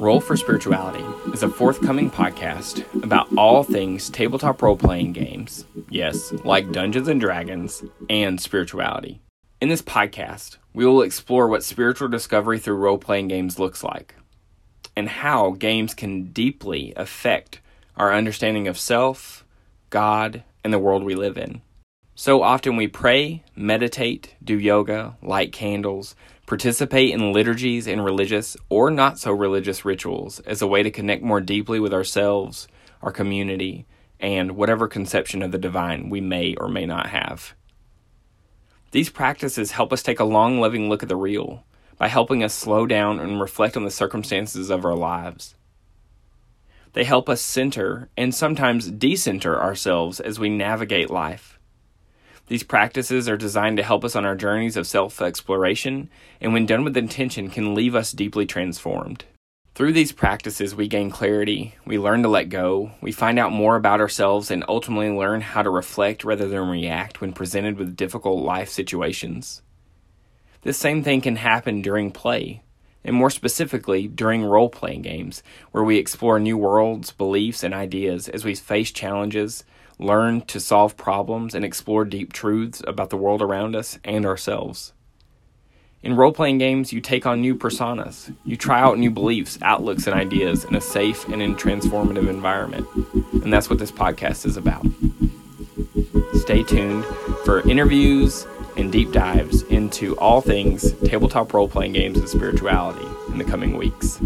Roll for Spirituality is a forthcoming podcast about all things tabletop role playing games, yes, like Dungeons and Dragons, and spirituality. In this podcast, we will explore what spiritual discovery through role playing games looks like, and how games can deeply affect our understanding of self, God, and the world we live in. So often we pray, meditate, do yoga, light candles, participate in liturgies and religious or not so religious rituals as a way to connect more deeply with ourselves, our community, and whatever conception of the divine we may or may not have. These practices help us take a long living look at the real by helping us slow down and reflect on the circumstances of our lives. They help us center and sometimes decenter ourselves as we navigate life. These practices are designed to help us on our journeys of self exploration, and when done with intention, can leave us deeply transformed. Through these practices, we gain clarity, we learn to let go, we find out more about ourselves, and ultimately learn how to reflect rather than react when presented with difficult life situations. This same thing can happen during play, and more specifically, during role playing games, where we explore new worlds, beliefs, and ideas as we face challenges, learn to solve problems, and explore deep truths about the world around us and ourselves. In role playing games, you take on new personas. You try out new beliefs, outlooks, and ideas in a safe and in transformative environment. And that's what this podcast is about. Stay tuned for interviews and deep dives into all things tabletop role playing games and spirituality in the coming weeks.